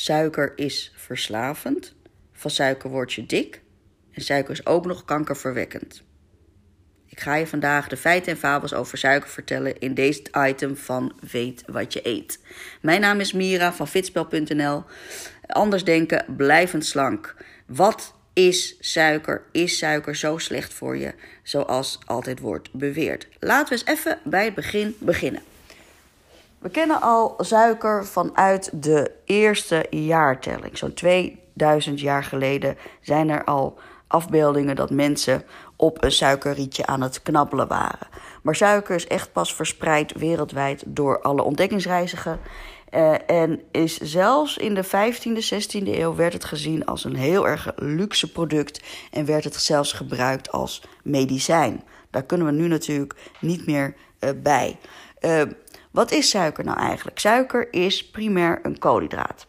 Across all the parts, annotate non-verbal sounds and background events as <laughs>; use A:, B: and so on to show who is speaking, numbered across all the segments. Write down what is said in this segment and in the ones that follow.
A: Suiker is verslavend. Van suiker word je dik. En suiker is ook nog kankerverwekkend. Ik ga je vandaag de feiten en fabels over suiker vertellen in deze item van Weet wat je eet. Mijn naam is Mira van fitspel.nl. Anders denken, blijvend slank. Wat is suiker? Is suiker zo slecht voor je, zoals altijd wordt beweerd? Laten we eens even bij het begin beginnen. We kennen al suiker vanuit de eerste jaartelling. Zo'n 2000 jaar geleden zijn er al afbeeldingen dat mensen op een suikerrietje aan het knabbelen waren. Maar suiker is echt pas verspreid wereldwijd door alle ontdekkingsreizigen. Uh, en is zelfs in de 15e, 16e eeuw werd het gezien als een heel erg luxe product en werd het zelfs gebruikt als medicijn. Daar kunnen we nu natuurlijk niet meer uh, bij. Uh, wat is suiker nou eigenlijk? Suiker is primair een koolhydraat.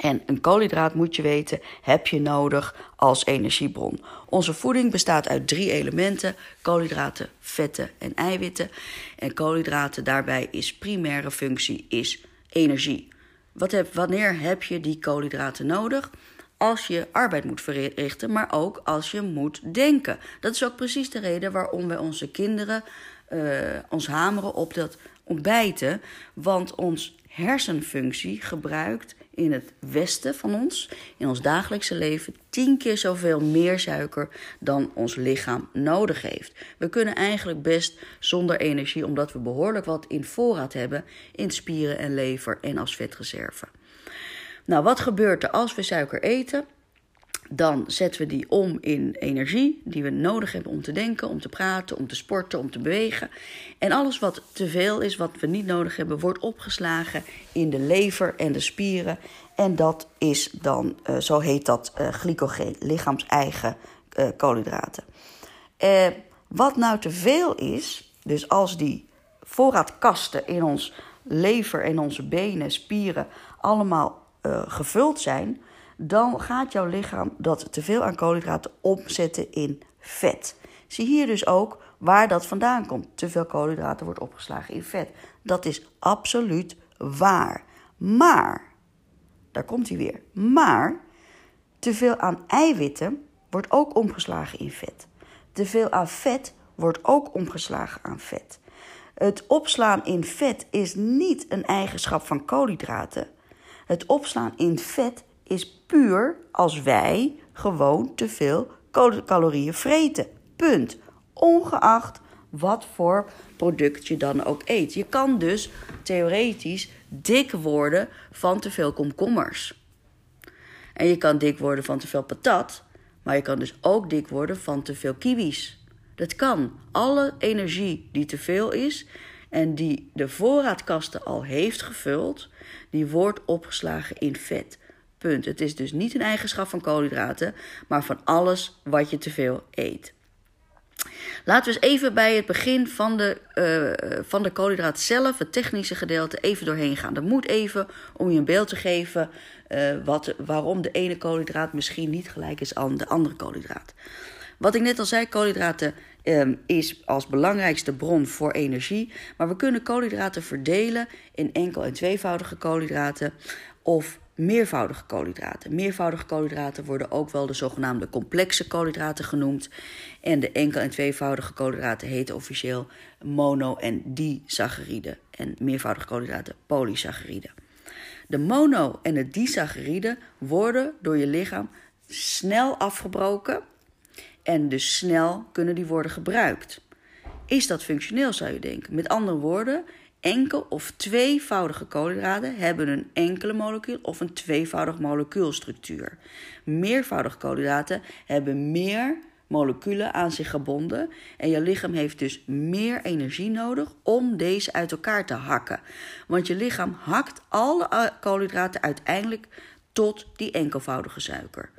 A: En een koolhydraat, moet je weten, heb je nodig als energiebron. Onze voeding bestaat uit drie elementen: koolhydraten, vetten en eiwitten. En koolhydraten daarbij is primaire functie is energie. Wat heb, wanneer heb je die koolhydraten nodig? Als je arbeid moet verrichten, maar ook als je moet denken. Dat is ook precies de reden waarom wij onze kinderen uh, ons hameren op dat ontbijten. Want ons hersenfunctie gebruikt in het westen van ons, in ons dagelijkse leven, tien keer zoveel meer suiker dan ons lichaam nodig heeft. We kunnen eigenlijk best zonder energie, omdat we behoorlijk wat in voorraad hebben in spieren en lever en als vetreserve. Nou, wat gebeurt er als we suiker eten? Dan zetten we die om in energie die we nodig hebben om te denken, om te praten, om te sporten, om te bewegen. En alles wat te veel is, wat we niet nodig hebben, wordt opgeslagen in de lever en de spieren. En dat is dan, uh, zo heet dat, uh, glycogeen, lichaams-eigen uh, koolhydraten. wat nou te veel is, dus als die voorraadkasten in ons lever en onze benen, spieren allemaal gevuld zijn dan gaat jouw lichaam dat teveel aan koolhydraten omzetten in vet. Zie hier dus ook waar dat vandaan komt. Te veel koolhydraten wordt opgeslagen in vet. Dat is absoluut waar. Maar, daar komt hij weer. Maar, te veel aan eiwitten wordt ook omgeslagen in vet. Te veel aan vet wordt ook omgeslagen aan vet. Het opslaan in vet is niet een eigenschap van koolhydraten. Het opslaan in vet is puur als wij gewoon te veel calorieën vreten. Punt. Ongeacht wat voor product je dan ook eet. Je kan dus theoretisch dik worden van te veel komkommers. En je kan dik worden van te veel patat, maar je kan dus ook dik worden van te veel kiwis. Dat kan. Alle energie die te veel is en die de voorraadkasten al heeft gevuld, die wordt opgeslagen in vet. Punt. Het is dus niet een eigenschap van koolhydraten, maar van alles wat je te veel eet. Laten we eens even bij het begin van de, uh, van de koolhydraat zelf, het technische gedeelte, even doorheen gaan. Dat moet even om je een beeld te geven uh, wat, waarom de ene koolhydraat misschien niet gelijk is aan de andere koolhydraat. Wat ik net al zei, koolhydraten um, is als belangrijkste bron voor energie. Maar we kunnen koolhydraten verdelen in enkel- en tweevoudige koolhydraten of meervoudige koolhydraten. Meervoudige koolhydraten worden ook wel de zogenaamde complexe koolhydraten genoemd. En de enkel- en tweevoudige koolhydraten heten officieel mono- en disaccharide. En meervoudige koolhydraten polysaccharide. De mono- en de disaccharide worden door je lichaam snel afgebroken en dus snel kunnen die worden gebruikt. Is dat functioneel, zou je denken? Met andere woorden, enkel of tweevoudige koolhydraten hebben een enkele molecuul of een tweevoudig molecuulstructuur. Meervoudige koolhydraten hebben meer moleculen aan zich gebonden en je lichaam heeft dus meer energie nodig om deze uit elkaar te hakken. Want je lichaam hakt alle koolhydraten uiteindelijk tot die enkelvoudige suiker.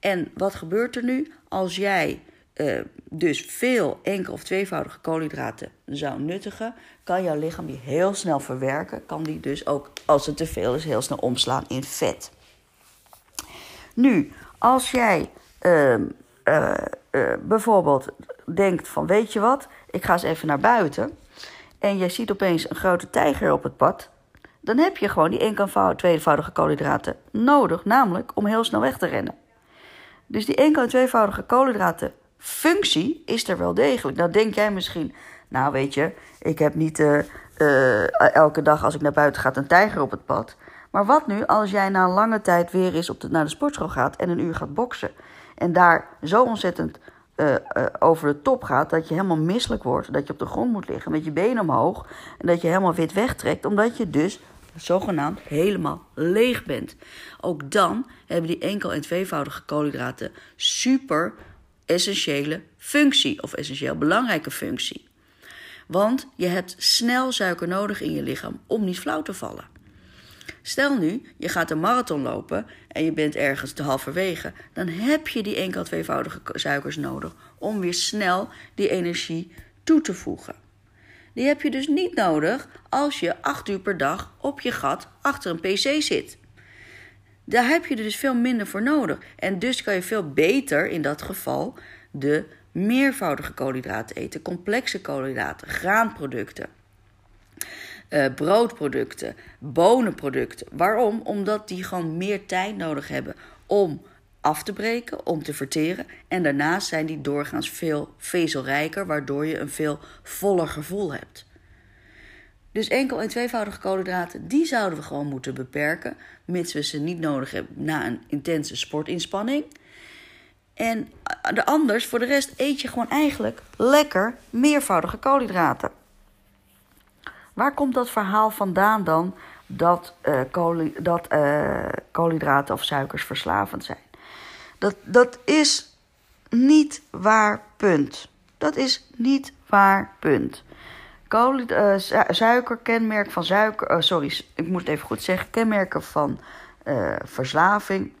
A: En wat gebeurt er nu als jij uh, dus veel enkel- of tweevoudige koolhydraten zou nuttigen, kan jouw lichaam die heel snel verwerken. Kan die dus ook, als het te veel is, heel snel omslaan in vet. Nu, als jij uh, uh, bijvoorbeeld denkt van, weet je wat, ik ga eens even naar buiten. En jij ziet opeens een grote tijger op het pad. dan heb je gewoon die eenkant tweevoudige koolhydraten nodig, namelijk om heel snel weg te rennen. Dus die enkel- en tweevoudige koolhydraten functie is er wel degelijk. Nou denk jij misschien, nou weet je, ik heb niet uh, uh, elke dag als ik naar buiten ga een tijger op het pad. Maar wat nu als jij na een lange tijd weer eens op de, naar de sportschool gaat en een uur gaat boksen. En daar zo ontzettend uh, over de top gaat dat je helemaal misselijk wordt. Dat je op de grond moet liggen met je benen omhoog. En dat je helemaal wit wegtrekt, omdat je dus zogenaamd helemaal leeg bent. Ook dan hebben die enkel- en tweevoudige koolhydraten super essentiële functie of essentieel belangrijke functie. Want je hebt snel suiker nodig in je lichaam om niet flauw te vallen. Stel nu, je gaat een marathon lopen en je bent ergens te halverwege, dan heb je die enkel tweevoudige suikers nodig om weer snel die energie toe te voegen. Die heb je dus niet nodig als je 8 uur per dag op je gat achter een pc zit. Daar heb je er dus veel minder voor nodig. En dus kan je veel beter in dat geval de meervoudige koolhydraten eten, complexe koolhydraten, graanproducten. Uh, broodproducten, bonenproducten. Waarom? Omdat die gewoon meer tijd nodig hebben om af te breken, om te verteren. En daarnaast zijn die doorgaans veel vezelrijker, waardoor je een veel voller gevoel hebt. Dus enkel- en tweevoudige koolhydraten, die zouden we gewoon moeten beperken, mits we ze niet nodig hebben na een intense sportinspanning. En de anders, voor de rest, eet je gewoon eigenlijk lekker meervoudige koolhydraten. Waar komt dat verhaal vandaan dan dat, kool, dat uh, koolhydraten of suikers verslavend zijn? Dat, dat is niet waar, punt. Dat is niet waar, punt. Kool, uh, suiker, kenmerk van suiker. sorry, ik moet het even goed zeggen. Kenmerken van verslaving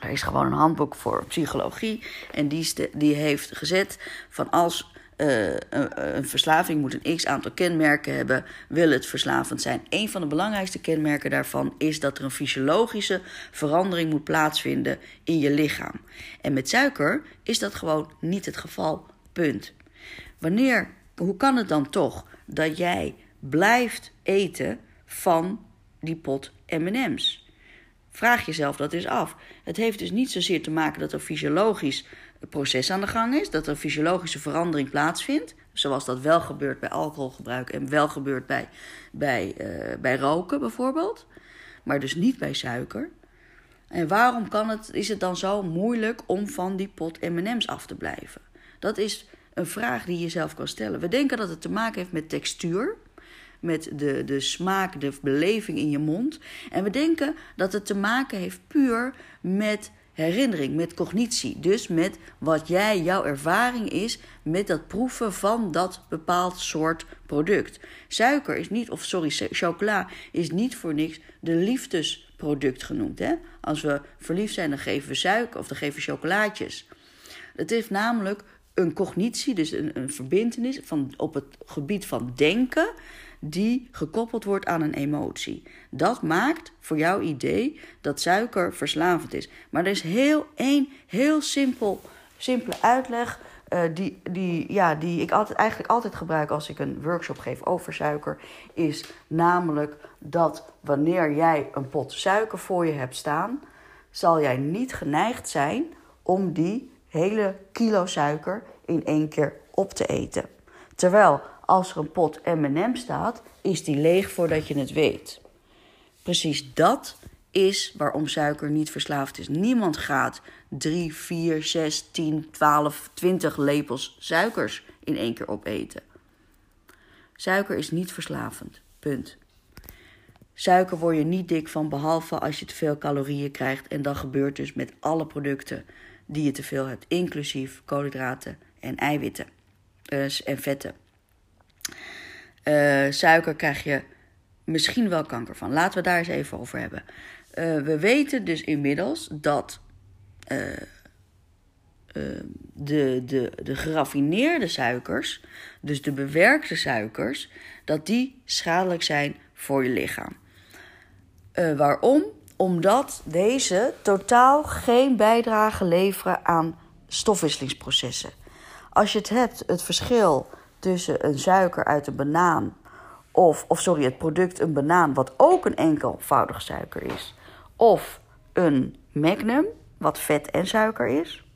A: er is gewoon een handboek voor psychologie. En die, die heeft gezet van als uh, een, een, verslaving moet een x aantal kenmerken hebben, wil het verslavend zijn. Een van de belangrijkste kenmerken daarvan is dat er een fysiologische verandering moet plaatsvinden in je lichaam. En met suiker is dat gewoon niet het geval. Punt. Wanneer, hoe kan het dan toch dat jij blijft eten van die pot MM's? Vraag jezelf dat eens af. Het heeft dus niet zozeer te maken dat er fysiologisch proces aan de gang is, dat er fysiologische verandering plaatsvindt, zoals dat wel gebeurt bij alcoholgebruik en wel gebeurt bij, bij, uh, bij roken bijvoorbeeld, maar dus niet bij suiker. En waarom kan het, is het dan zo moeilijk om van die pot MM's af te blijven? Dat is een vraag die je zelf kan stellen. We denken dat het te maken heeft met textuur met de, de smaak, de beleving in je mond. En we denken dat het te maken heeft puur met herinnering, met cognitie. Dus met wat jij, jouw ervaring is met dat proeven van dat bepaald soort product. Suiker is niet, of sorry, chocola is niet voor niks de liefdesproduct genoemd. Hè? Als we verliefd zijn, dan geven we suiker of dan geven we chocolaatjes. Het heeft namelijk een cognitie, dus een, een verbindenis van, op het gebied van denken die gekoppeld wordt aan een emotie. Dat maakt voor jouw idee dat suiker verslavend is. Maar er is heel één heel simpel, simpele uitleg. Uh, die, die, ja, die ik altijd, eigenlijk altijd gebruik als ik een workshop geef over suiker. Is namelijk dat wanneer jij een pot suiker voor je hebt staan, zal jij niet geneigd zijn om die hele kilo suiker in één keer op te eten. Terwijl als er een pot M&M staat, is die leeg voordat je het weet. Precies dat is waarom suiker niet verslaafd is. Niemand gaat 3, 4, 6, 10, 12, 20 lepels suikers in één keer opeten. Suiker is niet verslavend. Punt. Suiker word je niet dik van, behalve als je te veel calorieën krijgt. En dat gebeurt dus met alle producten die je te veel hebt, inclusief koolhydraten en eiwitten uh, en vetten. Uh, suiker krijg je misschien wel kanker van. Laten we daar eens even over hebben. Uh, we weten dus inmiddels dat uh, de, de, de geraffineerde suikers, dus de bewerkte suikers, dat die schadelijk zijn voor je lichaam. waarom? Omdat deze totaal geen bijdrage leveren aan stofwisselingsprocessen. Als je het hebt, het verschil tussen een suiker uit een banaan of, of sorry, het product een banaan, wat ook een enkelvoudig suiker is, of een magnum, wat vet en suiker is,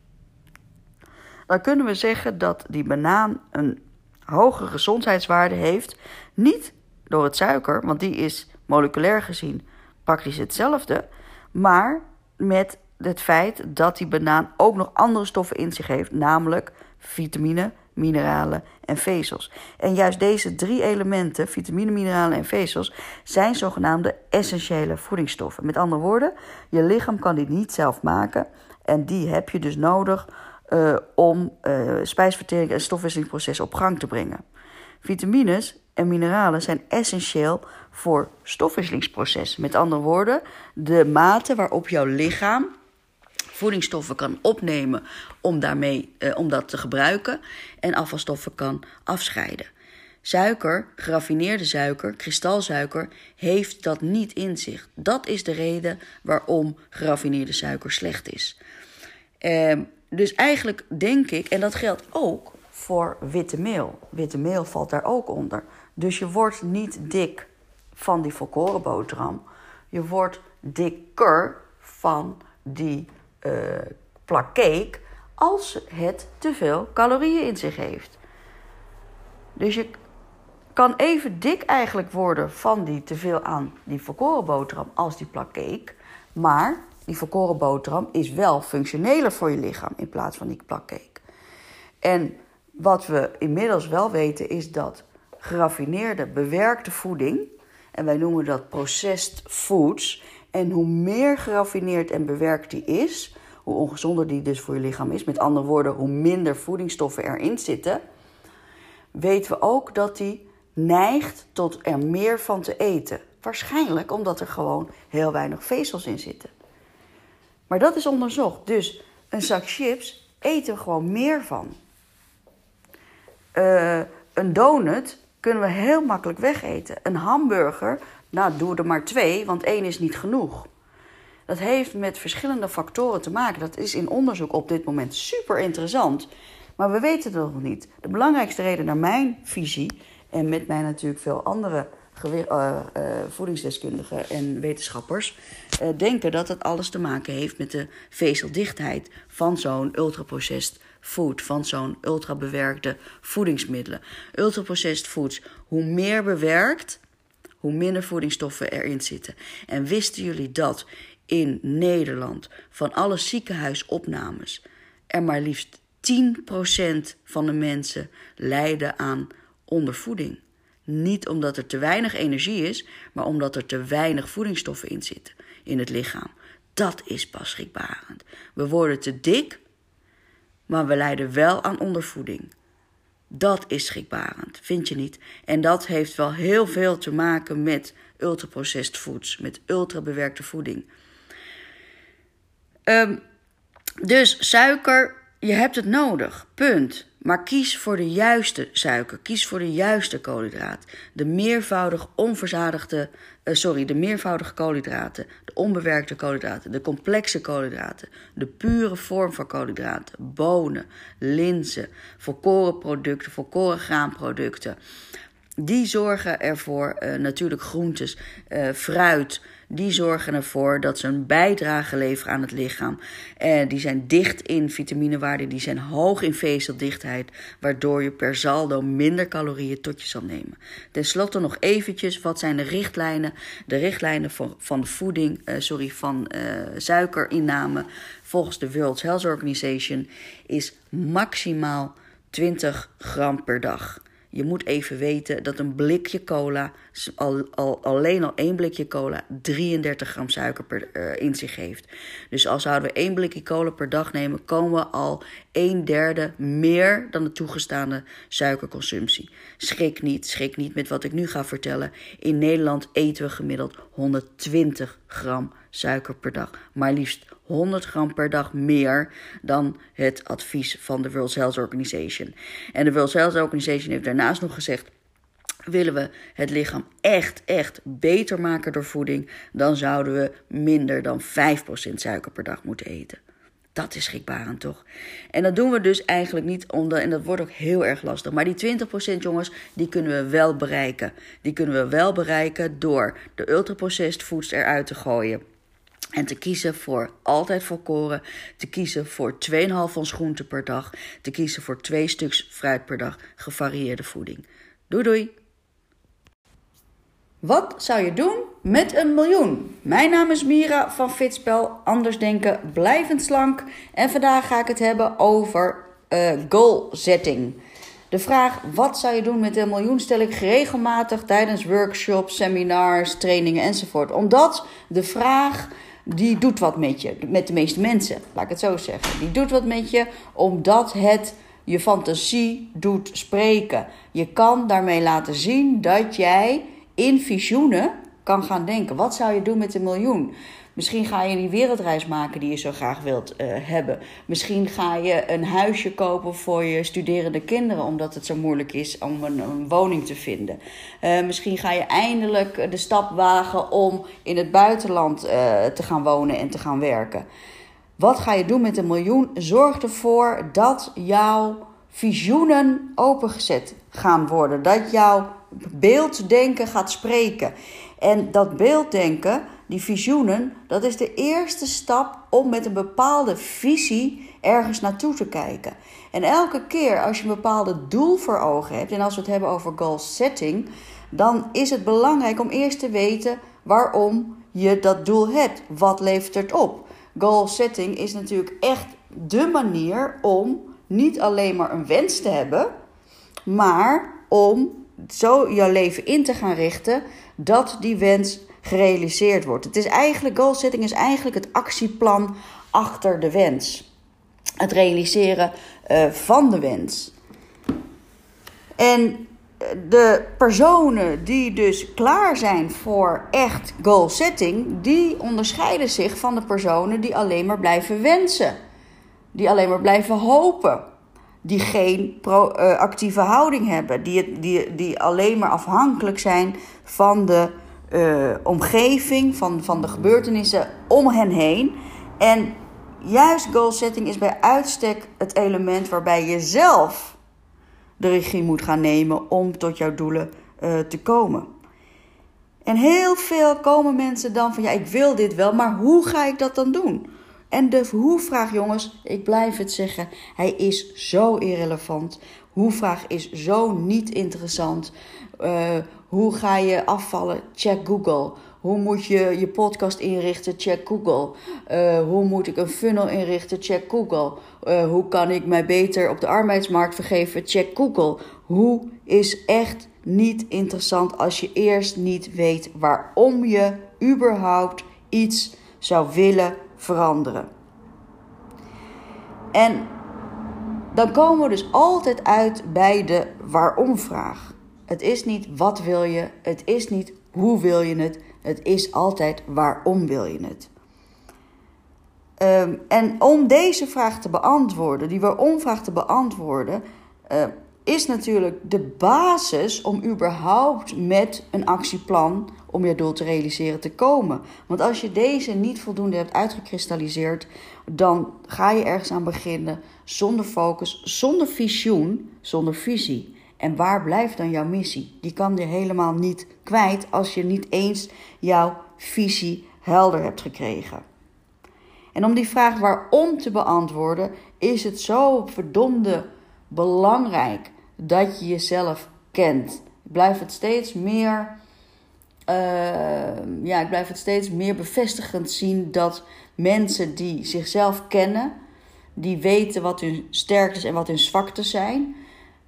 A: dan kunnen we zeggen dat die banaan een hoge gezondheidswaarde heeft. Niet door het suiker, want die is moleculair gezien praktisch hetzelfde, maar met het feit dat die banaan ook nog andere stoffen in zich heeft, namelijk vitamine, mineralen en vezels. En juist deze drie elementen, vitamine, mineralen en vezels, zijn zogenaamde essentiële voedingsstoffen. Met andere woorden, je lichaam kan die niet zelf maken en die heb je dus nodig uh, om uh, spijsvertering en stofwisselingsproces op gang te brengen. Vitamines en mineralen zijn essentieel voor stofwisselingsproces. Met andere woorden, de mate waarop jouw lichaam voedingsstoffen kan opnemen om, daarmee, uh, om dat te gebruiken en afvalstoffen kan afscheiden. Suiker, geraffineerde suiker, kristalsuiker, heeft dat niet in zich. Dat is de reden waarom geraffineerde suiker slecht is. Uh, dus eigenlijk denk ik, en dat geldt ook voor witte meel. Witte meel valt daar ook onder. Dus je wordt niet dik van die volkoren boterham. Je wordt dikker van die uh, als het te veel calorieën in zich heeft. Dus je kan even dik eigenlijk worden van die teveel aan die volkoren boterham als die plak cake. Maar die volkoren boterham is wel functioneler voor je lichaam in plaats van die plak cake. En wat we inmiddels wel weten is dat geraffineerde, bewerkte voeding, en wij noemen dat processed foods, en hoe meer geraffineerd en bewerkt die is, hoe ongezonder die dus voor je lichaam is, met andere woorden, hoe minder voedingsstoffen erin zitten, weten we ook dat die neigt tot er meer van te eten. Waarschijnlijk omdat er gewoon heel weinig vezels in zitten. Maar dat is onderzocht. Dus een zak chips eten we gewoon meer van. Uh, een donut kunnen we heel makkelijk wegeten. Een hamburger, nou doe er maar twee, want één is niet genoeg. Dat heeft met verschillende factoren te maken. Dat is in onderzoek op dit moment super interessant. Maar we weten het nog niet. De belangrijkste reden naar mijn visie, en met mij natuurlijk veel andere uh, uh, voedingsdeskundigen en wetenschappers, uh, denken dat het alles te maken heeft met de vezeldichtheid van zo'n ultraprocessed food, van zo'n ultrabewerkte voedingsmiddelen. Ultraprocessed foods, hoe meer bewerkt, hoe minder voedingsstoffen erin zitten. En wisten jullie dat in Nederland van alle ziekenhuisopnames er maar liefst 10% van de mensen lijden aan ondervoeding? Niet omdat er te weinig energie is, maar omdat er te weinig voedingsstoffen in zitten in het lichaam. Dat is pas schrikbarend. We worden te dik, maar we lijden wel aan ondervoeding. Dat is schrikbarend, vind je niet? En dat heeft wel heel veel te maken met ultraprocessed foods, met ultrabewerkte voeding. Um, dus suiker, je hebt het nodig, punt. Maar kies voor de juiste suiker. Kies voor de juiste koolhydraat. De meervoudig onverzadigde, uh, sorry, de meervoudige koolhydraten, de onbewerkte koolhydraten, de complexe koolhydraten, de pure vorm van koolhydraten, bonen, linzen, volkoren producten, volkoren graanproducten. Die zorgen ervoor, uh, natuurlijk groentes, uh, fruit, die zorgen ervoor dat ze een bijdrage leveren aan het lichaam. En die zijn dicht in vitaminewaarde, die zijn hoog in vezeldichtheid, waardoor je per saldo minder calorieën tot je zal nemen. Ten slotte nog eventjes, wat zijn de richtlijnen? De richtlijnen van, voeding, sorry, van suikerinname volgens de World Health Organization is maximaal 20 gram per dag. Je moet even weten dat een blikje cola, al, al, alleen al één blikje cola, 33 gram suiker per, uh, in zich heeft. Dus als zouden we één blikje cola per dag nemen, komen we al een derde meer dan de toegestaande suikerconsumptie. Schrik niet, schrik niet met wat ik nu ga vertellen. In Nederland eten we gemiddeld 120 gram suiker per dag. Maar liefst 100 gram per dag meer dan het advies van de World Health Organization. En de World Health Organization heeft daarnaast nog gezegd. Willen we het lichaam echt, echt beter maken door voeding, dan zouden we minder dan 5% suiker per dag moeten eten. Dat is schrikbarend toch? En dat doen we dus eigenlijk niet onder, en dat wordt ook heel erg lastig. Maar die 20% jongens, die kunnen we wel bereiken. Die kunnen we wel bereiken door de ultraprocessed foods eruit te gooien. En te kiezen voor altijd volkoren. Te kiezen voor 2,5 ons groente per dag. Te kiezen voor twee stuks fruit per dag. Gevarieerde voeding. Doei doei! Wat zou je doen met een miljoen? Mijn naam is Mira van Fitspel. Anders denken, blijvend slank. En vandaag ga ik het hebben over uh, goal setting. De vraag wat zou je doen met een miljoen stel ik regelmatig tijdens workshops, seminars, trainingen enzovoort. Omdat de vraag die doet wat met je, met de meeste mensen, laat ik het zo zeggen. Die doet wat met je omdat het je fantasie doet spreken. Je kan daarmee laten zien dat jij in visioenen kan gaan denken. Wat zou je doen met een miljoen? Misschien ga je die wereldreis maken die je zo graag wilt uh, hebben. Misschien ga je een huisje kopen voor je studerende kinderen, omdat het zo moeilijk is om een, woning te vinden. Uh, misschien ga je eindelijk de stap wagen om in het buitenland uh, te gaan wonen en te gaan werken. Wat ga je doen met een miljoen? Zorg ervoor dat jouw visioenen opengezet gaan worden. Dat jouw beelddenken gaat spreken. En dat beelddenken, die visioenen, dat is de eerste stap om met een bepaalde visie ergens naartoe te kijken. En elke keer als je een bepaalde doel voor ogen hebt, en als we het hebben over goal setting, dan is het belangrijk om eerst te weten waarom je dat doel hebt. Wat levert het op? Goal setting is natuurlijk echt de manier om niet alleen maar een wens te hebben, maar om zo jouw leven in te gaan richten dat die wens gerealiseerd wordt. Het is eigenlijk, goal setting is eigenlijk het actieplan achter de wens. Het realiseren uh, van de wens. En eh, de personen die dus klaar zijn voor echt goal setting, die onderscheiden zich van de personen die alleen maar blijven wensen. Die alleen maar blijven hopen die geen uh, actieve houding hebben, die, die, die alleen maar afhankelijk zijn van de uh, omgeving, van, van de gebeurtenissen om hen heen. En juist goal setting is bij uitstek het element waarbij je zelf de regie moet gaan nemen om tot jouw doelen uh, te komen. En heel veel komen mensen dan van ja, ik wil dit wel, maar hoe ga ik dat dan doen? En de hoe-vraag, jongens, ik blijf het zeggen, hij is zo irrelevant. Hoe-vraag is zo niet interessant. Uh, hoe ga je afvallen? Check Google. Hoe moet je je podcast inrichten? Check Google. Uh, hoe moet ik een funnel inrichten? Check Google. Uh, hoe kan ik mij beter op de arbeidsmarkt vergeven? Check Google. Hoe is echt niet interessant als je eerst niet weet waarom je überhaupt iets zou willen veranderen. En dan komen we dus altijd uit bij de waarom-vraag. Het is niet wat wil je, het is niet hoe wil je het, het is altijd waarom wil je het. Um, en om deze vraag te beantwoorden, die waarom-vraag te beantwoorden, uh, is natuurlijk de basis om überhaupt met een actieplan om je doel te realiseren te komen. Want als je deze niet voldoende hebt uitgekristalliseerd, dan ga je ergens aan beginnen zonder focus, zonder visioen, zonder visie. En waar blijft dan jouw missie? Die kan je helemaal niet kwijt als je niet eens jouw visie helder hebt gekregen. En om die vraag waarom te beantwoorden, is het zo verdomde belangrijk dat je jezelf kent. Ik blijf het steeds meer, uh, ja, ik blijf het steeds meer bevestigend zien dat mensen die zichzelf kennen, die weten wat hun sterktes en wat hun zwaktes zijn.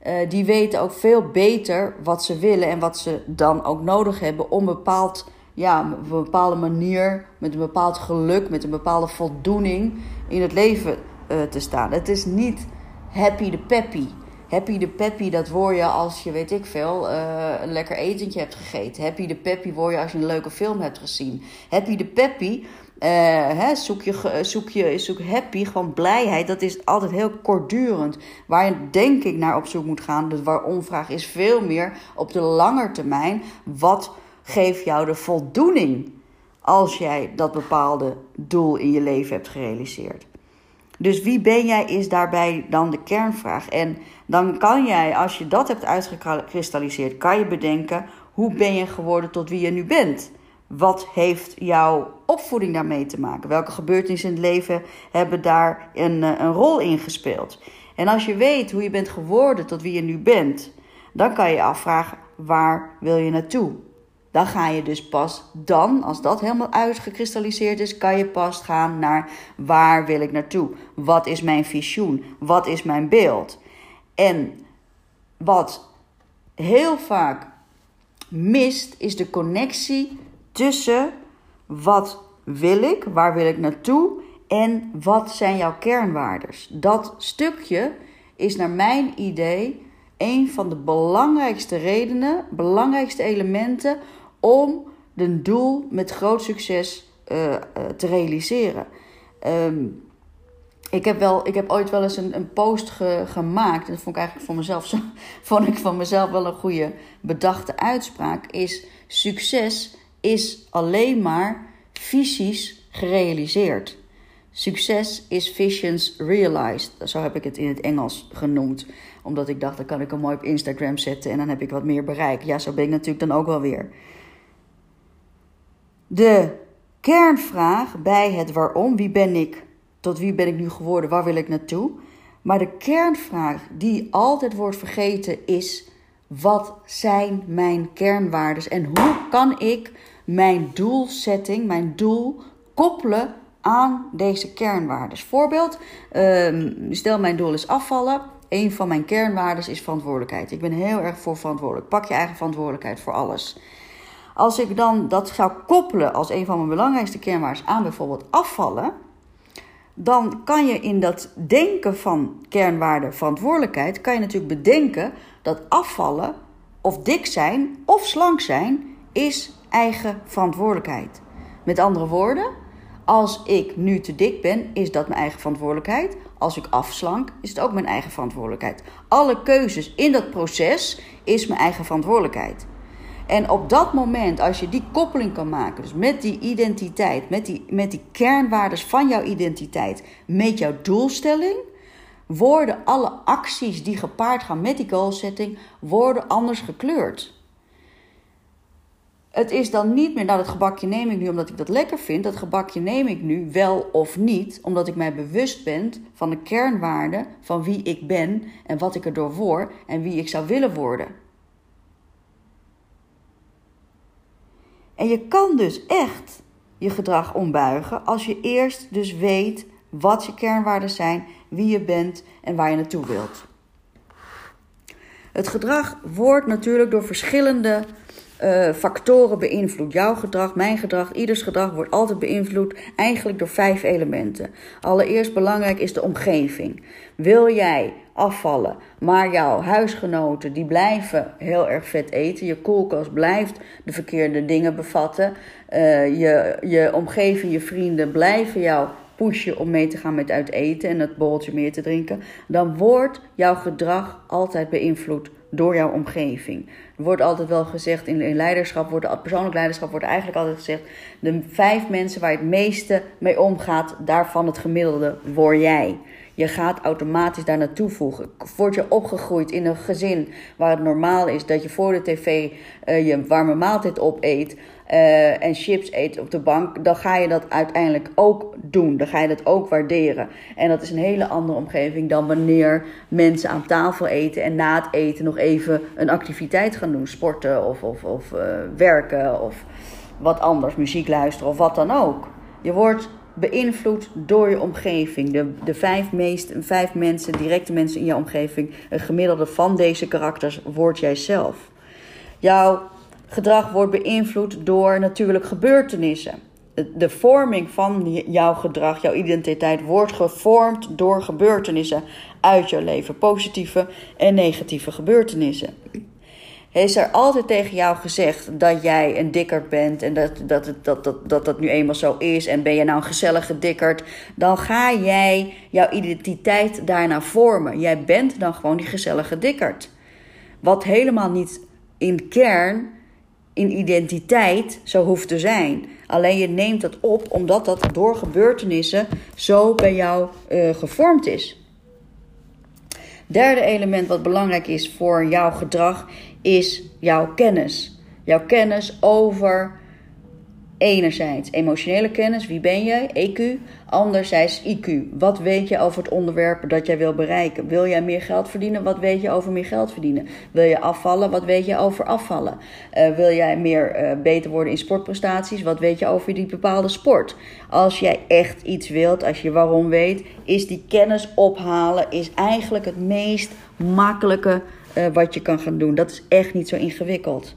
A: Uh, die weten ook veel beter wat ze willen en wat ze dan ook nodig hebben om bepaald, ja, op een bepaalde manier, met een bepaald geluk, met een bepaalde voldoening in het leven uh, te staan. Het is niet happy de peppy. Happy de peppy, dat word je als je, weet ik veel, uh, een lekker etentje hebt gegeten. Happy de peppy word je als je een leuke film hebt gezien. Happy de peppy, hè, zoek, je, zoek je zoek happy, gewoon blijheid. Dat is altijd heel kortdurend. Waar je denk ik naar op zoek moet gaan. De waarom-vraag is veel meer op de lange termijn. Wat geeft jou de voldoening als jij dat bepaalde doel in je leven hebt gerealiseerd? Dus wie ben jij is daarbij dan de kernvraag. En dan kan jij, als je dat hebt uitgekristalliseerd, kan je bedenken hoe ben je geworden tot wie je nu bent. Wat heeft jouw opvoeding daarmee te maken? Welke gebeurtenissen in het leven hebben daar een, eh, een rol in gespeeld? En als je weet hoe je bent geworden tot wie je nu bent, dan kan je je afvragen: waar wil je naartoe? Dan ga je dus pas dan, als dat helemaal uitgekristalliseerd is, kan je pas gaan naar waar wil ik naartoe? Wat is mijn visioen? Wat is mijn beeld? En wat heel vaak mist, is de connectie tussen wat wil ik, waar wil ik naartoe en wat zijn jouw kernwaardes. Dat stukje is naar mijn idee een van de belangrijkste redenen, belangrijkste elementen om een doel met groot succes uh, uh, te realiseren. Um, ik heb, wel, ik heb ooit wel eens een, een post ge, gemaakt. Dat vond ik eigenlijk voor mezelf, zo, <laughs> vond ik van mezelf wel een goede bedachte uitspraak. Is succes is alleen maar visies gerealiseerd. Succes is visions realized. Zo heb ik het in het Engels genoemd. Omdat ik dacht, dan kan ik hem mooi op Instagram zetten en dan heb ik wat meer bereik. Ja, zo ben ik natuurlijk dan ook wel weer. De kernvraag bij het waarom, wie ben ik, tot wie ben ik nu geworden, waar wil ik naartoe? Maar de kernvraag die altijd wordt vergeten is: wat zijn mijn kernwaarden en hoe kan ik mijn doelsetting, mijn doel koppelen aan deze kernwaarden? Voorbeeld: ehm, stel mijn doel is afvallen. Een van mijn kernwaarden is verantwoordelijkheid. Ik ben heel erg voor verantwoordelijk. Pak je eigen verantwoordelijkheid voor alles. Als ik dan dat zou koppelen als een van mijn belangrijkste kernwaarden aan bijvoorbeeld afvallen, dan kan je in dat denken van kernwaarde verantwoordelijkheid, kan je natuurlijk bedenken dat afvallen of dik zijn of slank zijn is eigen verantwoordelijkheid. Met andere woorden, als ik nu te dik ben, is dat mijn eigen verantwoordelijkheid. Als ik afslank, is het ook mijn eigen verantwoordelijkheid. Alle keuzes in dat proces is mijn eigen verantwoordelijkheid. En op dat moment, als je die koppeling kan maken, dus met die identiteit, met die, met die kernwaardes van jouw identiteit, met jouw doelstelling, worden alle acties die gepaard gaan met die goalsetting, worden anders gekleurd. Het is dan niet meer, nou dat gebakje neem ik nu omdat ik dat lekker vind. Dat gebakje neem ik nu wel of niet, omdat ik mij bewust ben van de kernwaarden van wie ik ben en wat ik erdoor word en wie ik zou willen worden. En je kan dus echt je gedrag ombuigen als je eerst dus weet wat je kernwaarden zijn, wie je bent en waar je naartoe wilt. Het gedrag wordt natuurlijk door verschillende uh, factoren beïnvloed. Jouw gedrag, mijn gedrag, ieders gedrag wordt altijd beïnvloed eigenlijk door vijf elementen. Allereerst belangrijk is de omgeving. Wil jij afvallen, maar jouw huisgenoten die blijven heel erg vet eten, je koelkast blijft de verkeerde dingen bevatten, uh, je, je omgeving, je vrienden blijven jou pushen om mee te gaan met uit eten en het borreltje meer te drinken, dan wordt jouw gedrag altijd beïnvloed door jouw omgeving. Er wordt altijd wel gezegd in, leiderschap, wordt, persoonlijk leiderschap wordt eigenlijk altijd gezegd: de vijf mensen waar je het meeste mee omgaat, daarvan het gemiddelde word jij. Je gaat automatisch daar naartoe voegen. Word je opgegroeid in een gezin waar het normaal is dat je voor de tv uh, je warme maaltijd opeet uh, en chips eet op de bank, dan ga je dat uiteindelijk ook doen. Dan ga je dat ook waarderen. En dat is een hele andere omgeving dan wanneer mensen aan tafel eten en na het eten nog even een activiteit gaan doen. Sporten of, of, of uh, werken of wat anders, muziek luisteren of wat dan ook. Je wordt beïnvloed door je omgeving. De, de vijf, meest, vijf mensen, directe mensen in je omgeving, een gemiddelde van deze karakters, wordt jijzelf. Jouw gedrag wordt beïnvloed door natuurlijk gebeurtenissen. De vorming van jouw gedrag, jouw identiteit, wordt gevormd door gebeurtenissen uit jouw leven. Positieve en negatieve gebeurtenissen. Is er altijd tegen jou gezegd dat jij een dikker bent en dat dat, dat, dat, dat, dat nu eenmaal zo is en ben je nou een gezellige dikkerd, dan ga jij jouw identiteit daarna vormen. Jij bent dan gewoon die gezellige dikkerd. Wat helemaal niet in kern in identiteit zo hoeft te zijn. Alleen je neemt het op omdat dat door gebeurtenissen zo bij jou uh, gevormd is. Derde element wat belangrijk is voor jouw gedrag is jouw kennis. Jouw kennis over enerzijds emotionele kennis, wie ben jij, EQ. Anderzijds IQ, wat weet je over het onderwerp dat jij wil bereiken? Wil jij meer geld verdienen? Wat weet je over meer geld verdienen? Wil je afvallen? Wat weet je over afvallen? Uh, wil jij meer uh, beter worden in sportprestaties? Wat weet je over die bepaalde sport? Als jij echt iets wilt, als je waarom weet, is die kennis ophalen is eigenlijk het meest makkelijke uh, wat je kan gaan doen. Dat is echt niet zo ingewikkeld.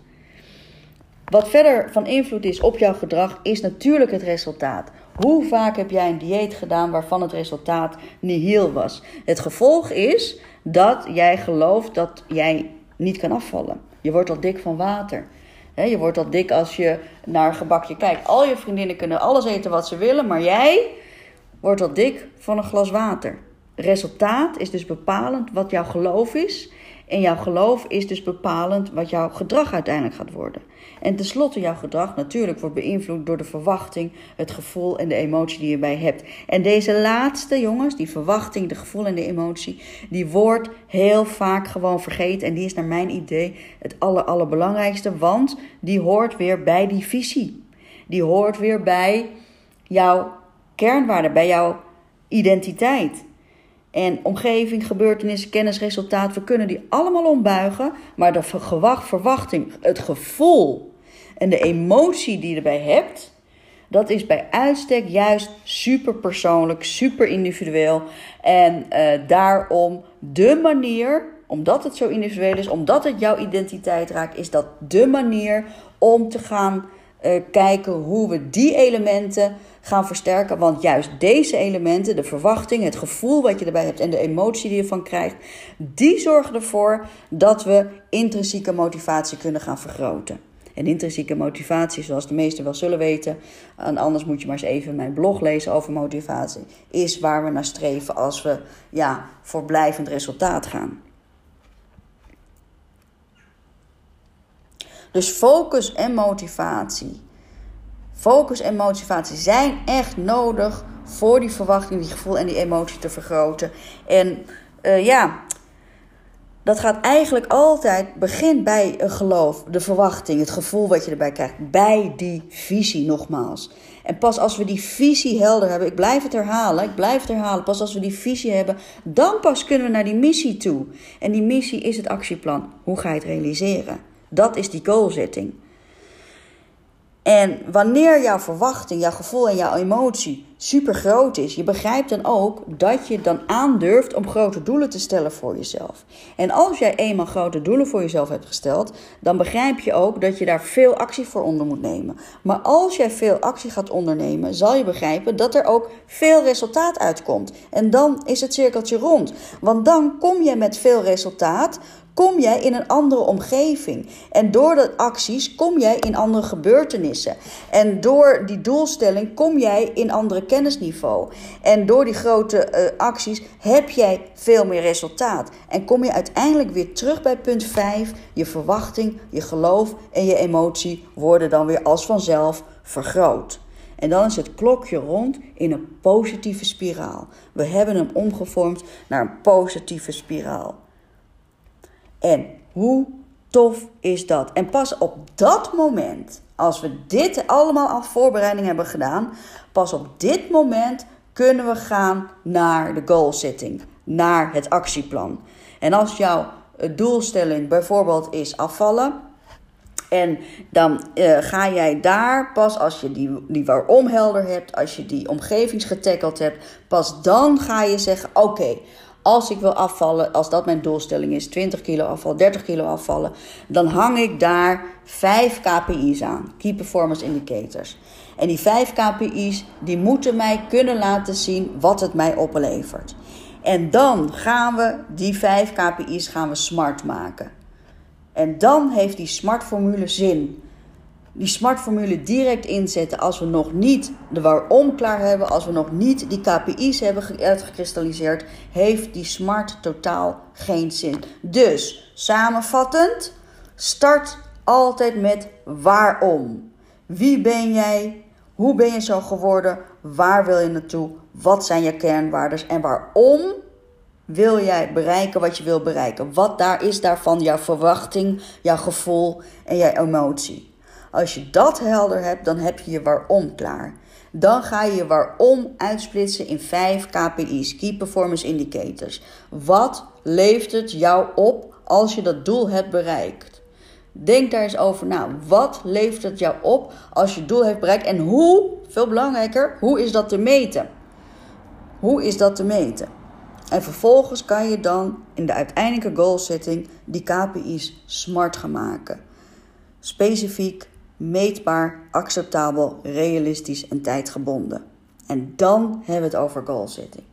A: Wat verder van invloed is op jouw gedrag, is natuurlijk het resultaat. Hoe vaak heb jij een dieet gedaan waarvan het resultaat nihil was? Het gevolg is dat jij gelooft dat jij niet kan afvallen. Je wordt al dik van water. Je wordt al dik als je naar een gebakje kijkt. Al je vriendinnen kunnen alles eten wat ze willen, maar jij wordt al dik van een glas water. Resultaat is dus bepalend wat jouw geloof is. En jouw geloof is dus bepalend wat jouw gedrag uiteindelijk gaat worden. En tenslotte, jouw gedrag natuurlijk wordt beïnvloed door de verwachting, het gevoel en de emotie die je bij hebt. En deze laatste, jongens, die verwachting, de gevoel en de emotie, die wordt heel vaak gewoon vergeten. En die is naar mijn idee het aller, allerbelangrijkste, want die hoort weer bij die visie. Die hoort weer bij jouw kernwaarde, bij jouw identiteit. En omgeving, gebeurtenissen, kennis, resultaat, we kunnen die allemaal ombuigen. Maar de verwachting, het gevoel en de emotie die je erbij hebt, dat is bij uitstek juist super persoonlijk, super individueel. En uh, daarom de manier, omdat het zo individueel is, omdat het jouw identiteit raakt, is dat de manier om te gaan uh, kijken hoe we die elementen gaan versterken. Want juist deze elementen, de verwachting, het gevoel wat je erbij hebt en de emotie die je ervan krijgt, die zorgen ervoor dat we intrinsieke motivatie kunnen gaan vergroten. En intrinsieke motivatie, zoals de meesten wel zullen weten, en anders moet je maar eens even mijn blog lezen over motivatie, is waar we naar streven als we ja, voor blijvend resultaat gaan. Dus focus en motivatie. Focus en motivatie zijn echt nodig voor die verwachting, die gevoel en die emotie te vergroten. En uh, ja, dat gaat eigenlijk altijd, begin bij een geloof, de verwachting, het gevoel wat je erbij krijgt, bij die visie nogmaals. En pas als we die visie helder hebben, ik blijf het herhalen, ik blijf het herhalen, pas als we die visie hebben, dan pas kunnen we naar die missie toe. En die missie is het actieplan. Hoe ga je het realiseren? Dat is die goalzetting. En wanneer jouw verwachting, jouw gevoel en jouw emotie super groot is, je begrijpt dan ook dat je dan aandurft om grote doelen te stellen voor jezelf. En als jij eenmaal grote doelen voor jezelf hebt gesteld, dan begrijp je ook dat je daar veel actie voor onder moet nemen. Maar als jij veel actie gaat ondernemen, zal je begrijpen dat er ook veel resultaat uitkomt. En dan is het cirkeltje rond. Want dan kom je met veel resultaat kom jij in een andere omgeving. En door de acties kom jij in andere gebeurtenissen. En door die doelstelling kom jij in andere kennisniveau. En door die grote uh, acties heb jij veel meer resultaat. En kom je uiteindelijk weer terug bij punt 5. Je verwachting, je geloof en je emotie worden dan weer als vanzelf vergroot. En dan is het klokje rond in een positieve spiraal. We hebben hem omgevormd naar een positieve spiraal. En hoe tof is dat? En pas op dat moment, als we dit allemaal aan voorbereiding hebben gedaan, pas op dit moment kunnen we gaan naar de goal setting, naar het actieplan. En als jouw eh, doelstelling bijvoorbeeld is afvallen, en dan uh, ga jij daar, pas als je die, die waarom helder hebt, als je die omgevingsgetackeld hebt, pas dan ga je zeggen: Oké, als ik wil afvallen, als dat mijn doelstelling is, 20 kilo afvallen, 30 kilo afvallen, dan hang ik daar 5 KPI's aan, Key Performance Indicators. En die 5 KPI's, die moeten mij kunnen laten zien wat het mij oplevert. En dan gaan we die 5 KPI's gaan we smart maken. En dan heeft die smart formule zin die smartformule direct inzetten als we nog niet de waarom klaar hebben, als we nog niet die KPI's hebben uitgekristalliseerd, heeft die smart totaal geen zin. Dus samenvattend, start altijd met waarom. Wie ben jij? Hoe ben je zo geworden? Waar wil je naartoe? Wat zijn je kernwaarden en waarom wil jij bereiken wat je wil bereiken? Wat daar is daarvan jouw verwachting, jouw gevoel en jouw emotie? Als je dat helder hebt, dan heb je je waarom klaar. Dan ga je je waarom uitsplitsen in 5 KPI's, Key Performance Indicators. Wat levert het jou op als je dat doel hebt bereikt? Denk daar eens over na. Wat levert het jou op als je doel hebt bereikt? En hoe, veel belangrijker, hoe is dat te meten? Hoe is dat te meten? En vervolgens kan je dan in de uiteindelijke goal setting die KPI's smart gaan maken. Specifiek, meetbaar, acceptabel, realistisch en tijdgebonden. En dan hebben we het over goal setting.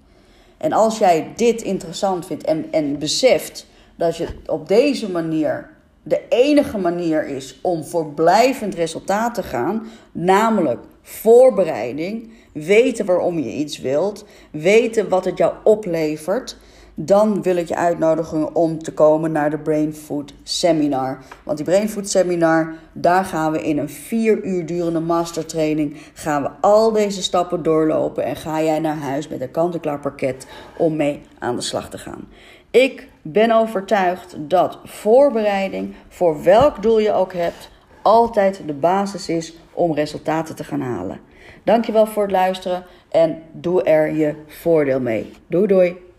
A: En als jij dit interessant vindt en, en beseft dat je op deze manier de enige manier is om voor blijvend resultaat te gaan, namelijk voorbereiding, weten waarom je iets wilt, weten wat het jou oplevert, dan wil ik je uitnodigen om te komen naar de Brain Food Seminar. Want die Brain Food Seminar, daar gaan we in een vier uur durende mastertraining, gaan we al deze stappen doorlopen en ga jij naar huis met een kant-en-klaar pakket om mee aan de slag te gaan. Ik ben overtuigd dat voorbereiding, voor welk doel je ook hebt, altijd de basis is om resultaten te gaan halen. Dankjewel voor het luisteren en doe er je voordeel mee. Doei doei!